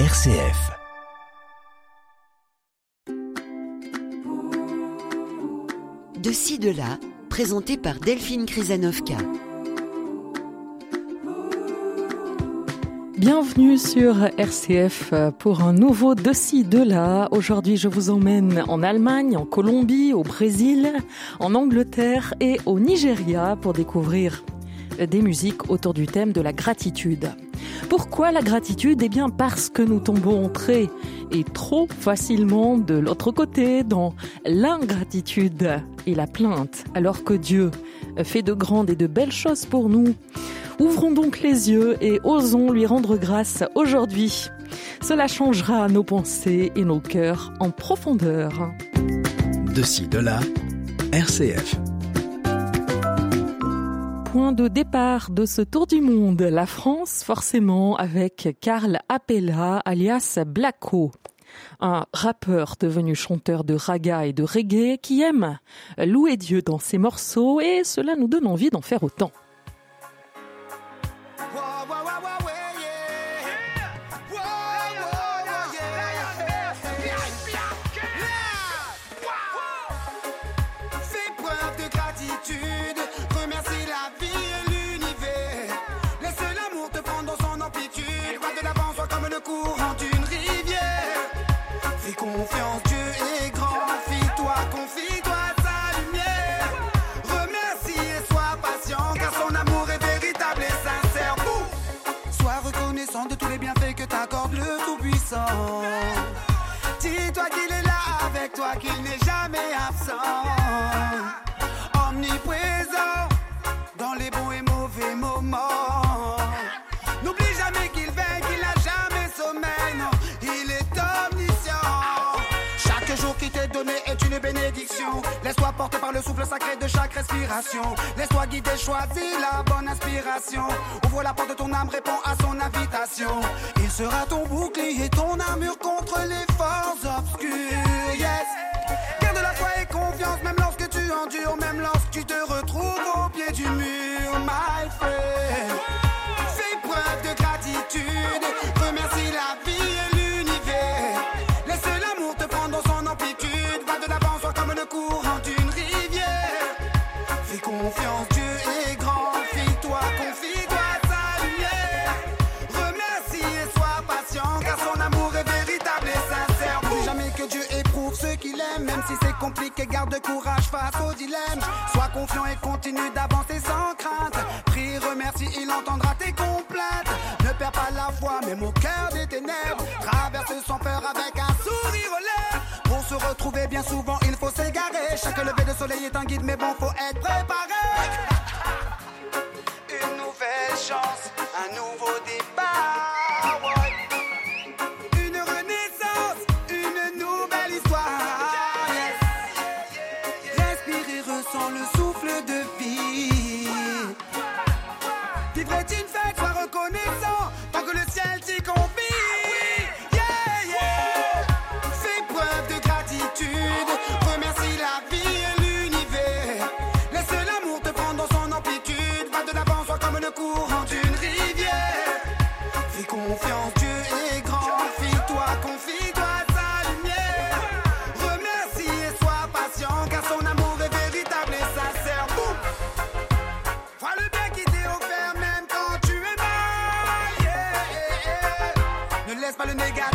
RCF. De ci, de là, présenté par Delphine Krizanovka. Bienvenue sur RCF pour un nouveau De ci, de là. Aujourd'hui, je vous emmène en Allemagne, en Colombie, au Brésil, en Angleterre et au Nigeria pour découvrir des musiques autour du thème de la gratitude. Pourquoi la gratitude? Eh bien parce que nous tombons très et trop facilement de l'autre côté dans l'ingratitude et la plainte, alors que Dieu fait de grandes et de belles choses pour nous. Ouvrons donc les yeux et osons lui rendre grâce aujourd'hui. Cela changera nos pensées et nos cœurs en profondeur. De ci, de là, RCF point de départ de ce tour du monde, la France forcément avec Karl Appella alias Blacko un rappeur devenu chanteur de raga et de reggae qui aime louer Dieu dans ses morceaux et cela nous donne envie d'en faire autant. Qu'il n'est jamais absent. Omniprésent dans les bons et mauvais moments. N'oublie jamais qu'il veille, qu'il n'a jamais sommeil. Non, il est omniscient. Chaque jour qui t'est donné est une bénédiction. Laisse-toi porter par le souffle sacré de chaque respiration. Laisse-toi guider, choisis la bonne inspiration. Ouvre la porte de ton âme, réponds à son invitation. Il sera ton bouclier, ton armure contre les forces obscures. Tu endures, même lorsque tu te retrouves au pied du mur, my friend. Compliqué, garde courage face au dilemme. Sois confiant et continue d'avancer sans crainte. Prie, remercie, il entendra tes complaintes. Ne perds pas la foi, même au cœur des ténèbres. Traverse sans peur avec un sourire aux. Pour se retrouver bien souvent, il faut s'égarer. Chaque lever de soleil est un guide, mais bon, faut être préparé. Une nouvelle chance, un nouveau départ. All the got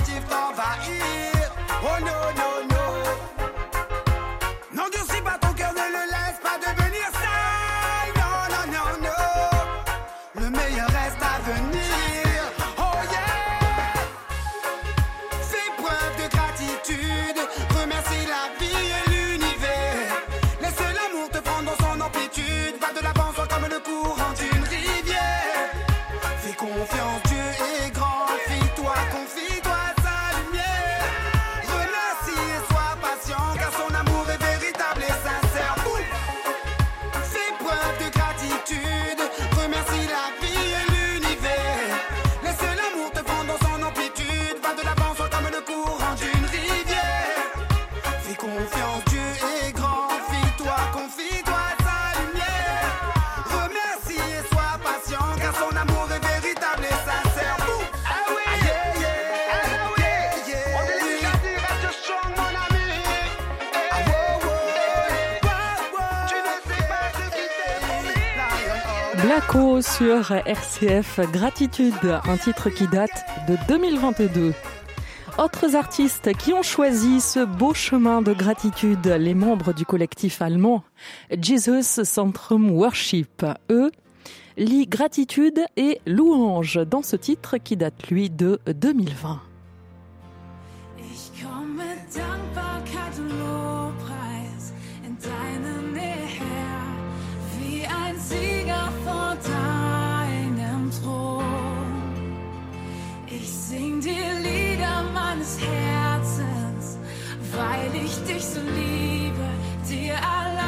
Blacko sur RCF Gratitude, un titre qui date de 2022. Autres artistes qui ont choisi ce beau chemin de gratitude, les membres du collectif allemand Jesus Centrum Worship, eux, lient gratitude et louange dans ce titre qui date lui de 2020. Sieger vor deinem Thron. Ich sing dir Lieder meines Herzens, weil ich dich so liebe, dir allein.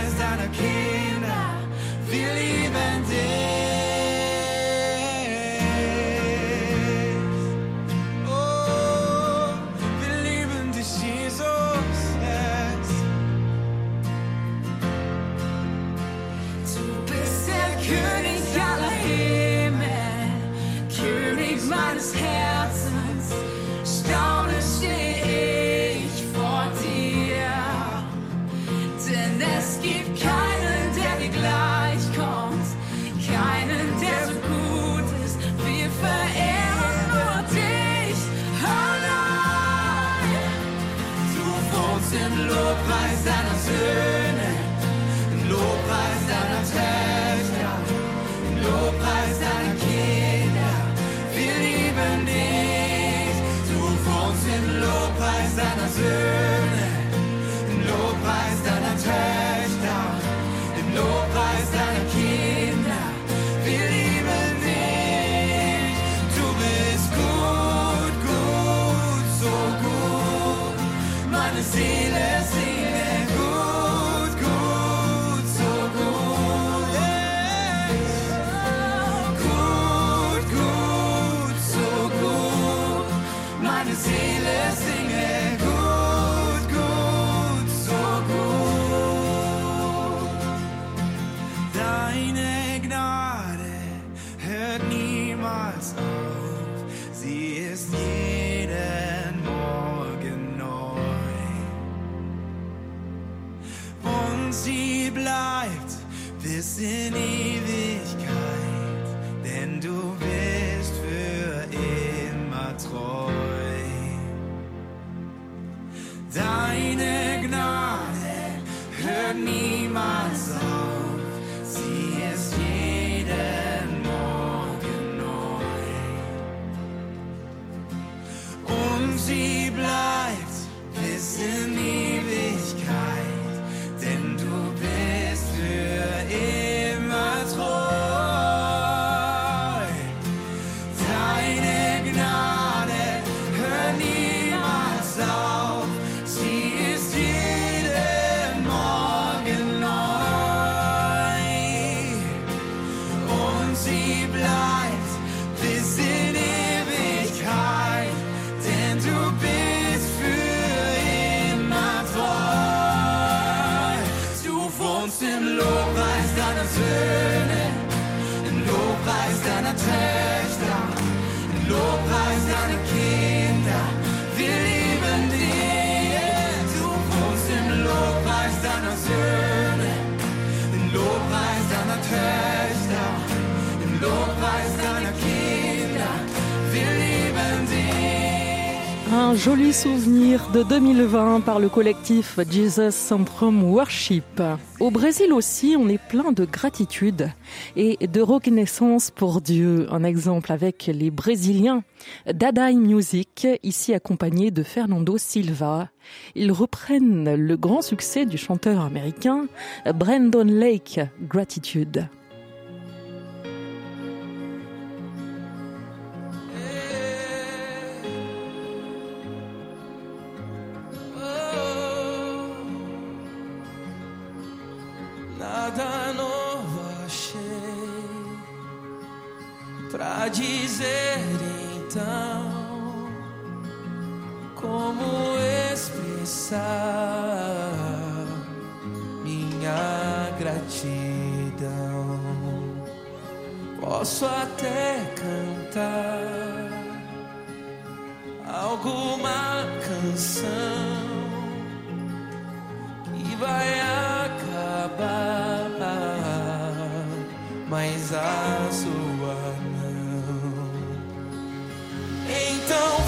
eyes that I can't me, my son. sad. un joli souvenir de 2020 par le collectif Jesus Centrum Worship. Au Brésil aussi, on est plein de gratitude et de reconnaissance pour Dieu. Un exemple avec les Brésiliens. Dadaï Music, ici accompagné de Fernando Silva. Ils reprennent le grand succès du chanteur américain Brandon Lake, Gratitude. dizer então como expressar minha gratidão? Posso até cantar alguma canção que vai acabar, mas a estão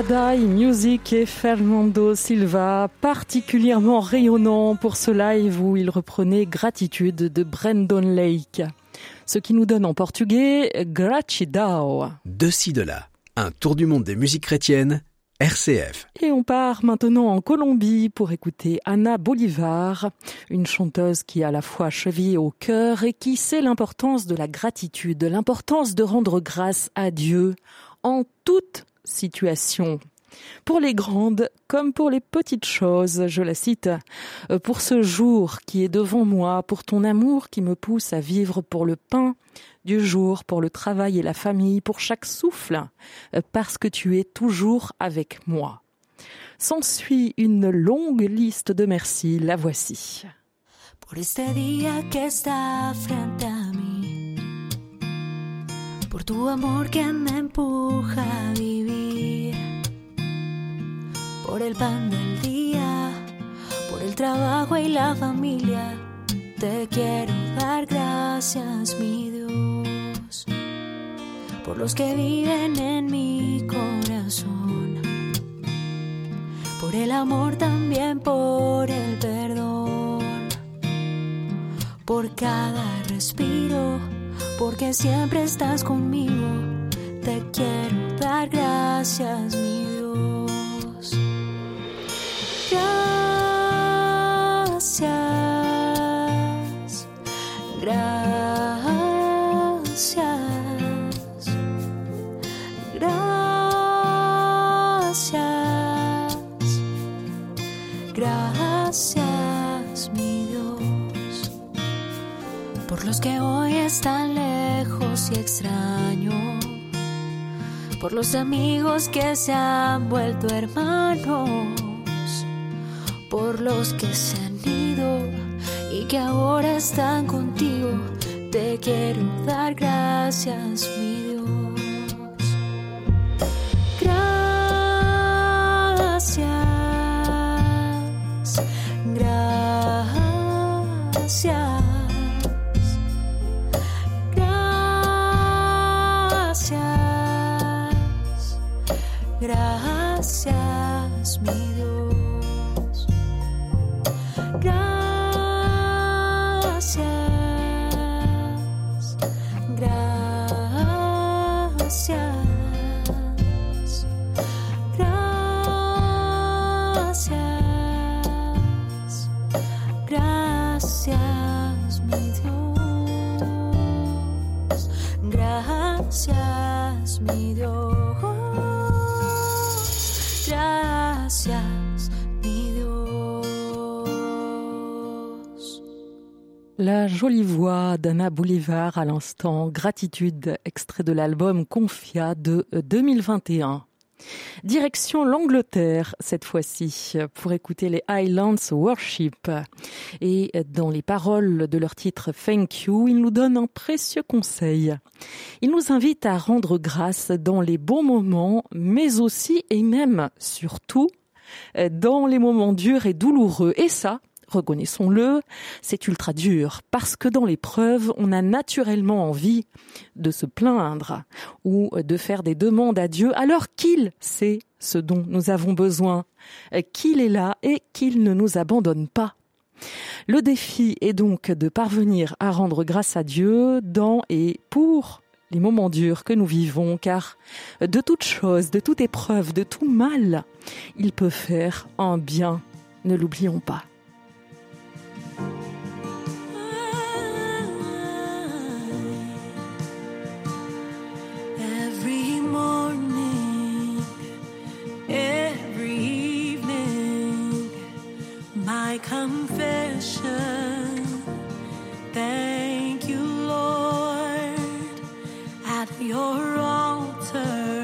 Adai Music et Fernando Silva, particulièrement rayonnant pour ce live où il reprenait Gratitude de Brandon Lake. Ce qui nous donne en portugais Gratidao. De ci, de là, un tour du monde des musiques chrétiennes, RCF. Et on part maintenant en Colombie pour écouter Anna Bolivar, une chanteuse qui a à la fois cheville au cœur et qui sait l'importance de la gratitude, l'importance de rendre grâce à Dieu en toute situation pour les grandes comme pour les petites choses. Je la cite, euh, pour ce jour qui est devant moi, pour ton amour qui me pousse à vivre pour le pain du jour, pour le travail et la famille, pour chaque souffle, euh, parce que tu es toujours avec moi. S'ensuit une longue liste de merci, la voici. Tu amor que me empuja a vivir. por el pan del día, por el trabajo y la familia. Te quiero dar gracias, mi Dios, por los que viven en mi corazón, por el amor también, por el perdón, por cada respiro, porque siempre estás conmigo. Te quiero dar gracias, mi Dios. Gracias, gracias, gracias, gracias, mi Dios, por los que hoy están y extraños, por los amigos que se han vuelto hermanos por los que se han ido y que ahora están contigo. Te quiero dar gracias, mi gracias. La jolie voix d'Anna Bolivar à l'instant, Gratitude, extrait de l'album Confia de 2021. Direction l'Angleterre cette fois-ci pour écouter les Highlands Worship. Et dans les paroles de leur titre Thank You, ils nous donnent un précieux conseil. Ils nous invitent à rendre grâce dans les bons moments, mais aussi et même surtout dans les moments durs et douloureux. Et ça, reconnaissons-le, c'est ultra dur parce que dans l'épreuve, on a naturellement envie de se plaindre ou de faire des demandes à Dieu alors qu'il sait ce dont nous avons besoin, qu'il est là et qu'il ne nous abandonne pas. Le défi est donc de parvenir à rendre grâce à Dieu dans et pour les moments durs que nous vivons, car de toute chose, de toute épreuve, de tout mal, il peut faire un bien. Ne l'oublions pas. Thank you, Lord, at your altar.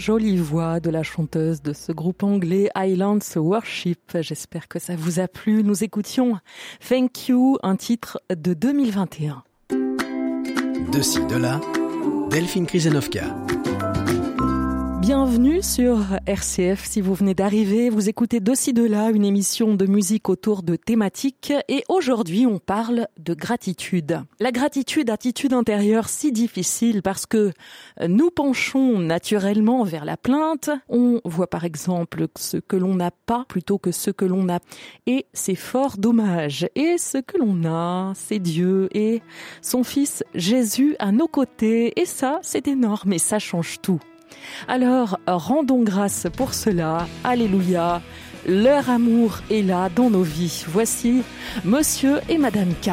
Jolie voix de la chanteuse de ce groupe anglais Highlands Worship. J'espère que ça vous a plu. Nous écoutions Thank You, un titre de 2021. De ci, de là, Delphine Krisenovka. Bienvenue sur RCF. Si vous venez d'arriver, vous écoutez d'aussi de là une émission de musique autour de thématiques et aujourd'hui on parle de gratitude. La gratitude, attitude intérieure si difficile parce que nous penchons naturellement vers la plainte. On voit par exemple ce que l'on n'a pas plutôt que ce que l'on a et c'est fort dommage. Et ce que l'on a, c'est Dieu et son fils Jésus à nos côtés et ça c'est énorme et ça change tout. Alors, rendons grâce pour cela. Alléluia. Leur amour est là dans nos vies. Voici Monsieur et Madame K.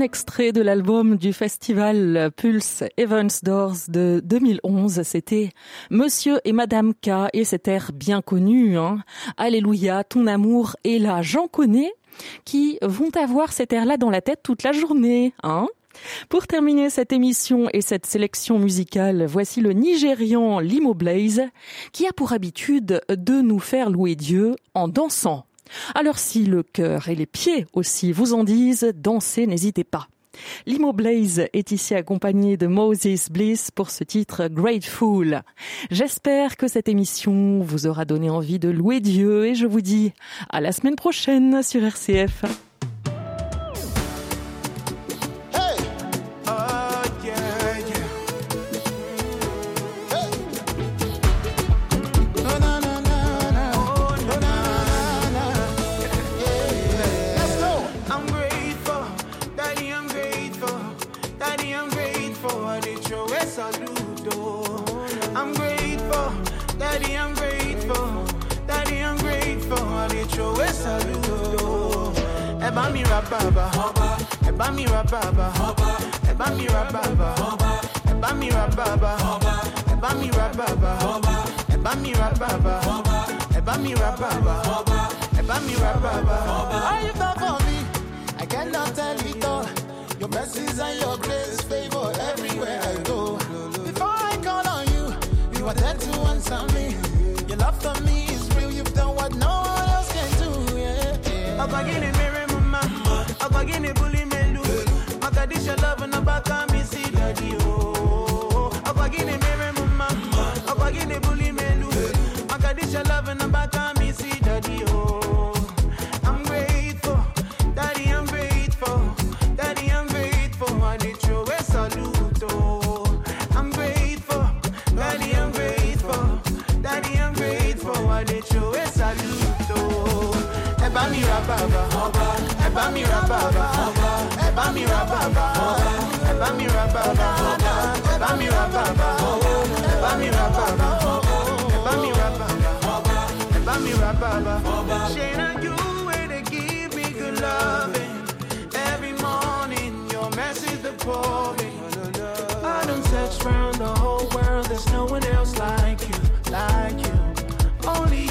extrait de l'album du festival Pulse Evans Doors de 2011. C'était Monsieur et Madame K et cet air bien connu. Hein. Alléluia, ton amour est là. J'en connais qui vont avoir cet air-là dans la tête toute la journée. Hein pour terminer cette émission et cette sélection musicale, voici le Nigérian Limo Blaze qui a pour habitude de nous faire louer Dieu en dansant. Alors si le cœur et les pieds aussi vous en disent, dansez, n'hésitez pas. Limo Blaze est ici accompagné de Moses Bliss pour ce titre Grateful. J'espère que cette émission vous aura donné envie de louer Dieu et je vous dis à la semaine prochaine sur RCF. kwa gini buli melu Makadisha bá mi ra bàbà ẹ bá mi ra bàbà ẹ bá mi ra bàbà ẹ bá mi bàbà ẹ bàbà ẹ bàbà ẹ bàbà. you wey dey give me good loving every morning your message dey pouring. I don't search round the whole world there's no one else like you like you only.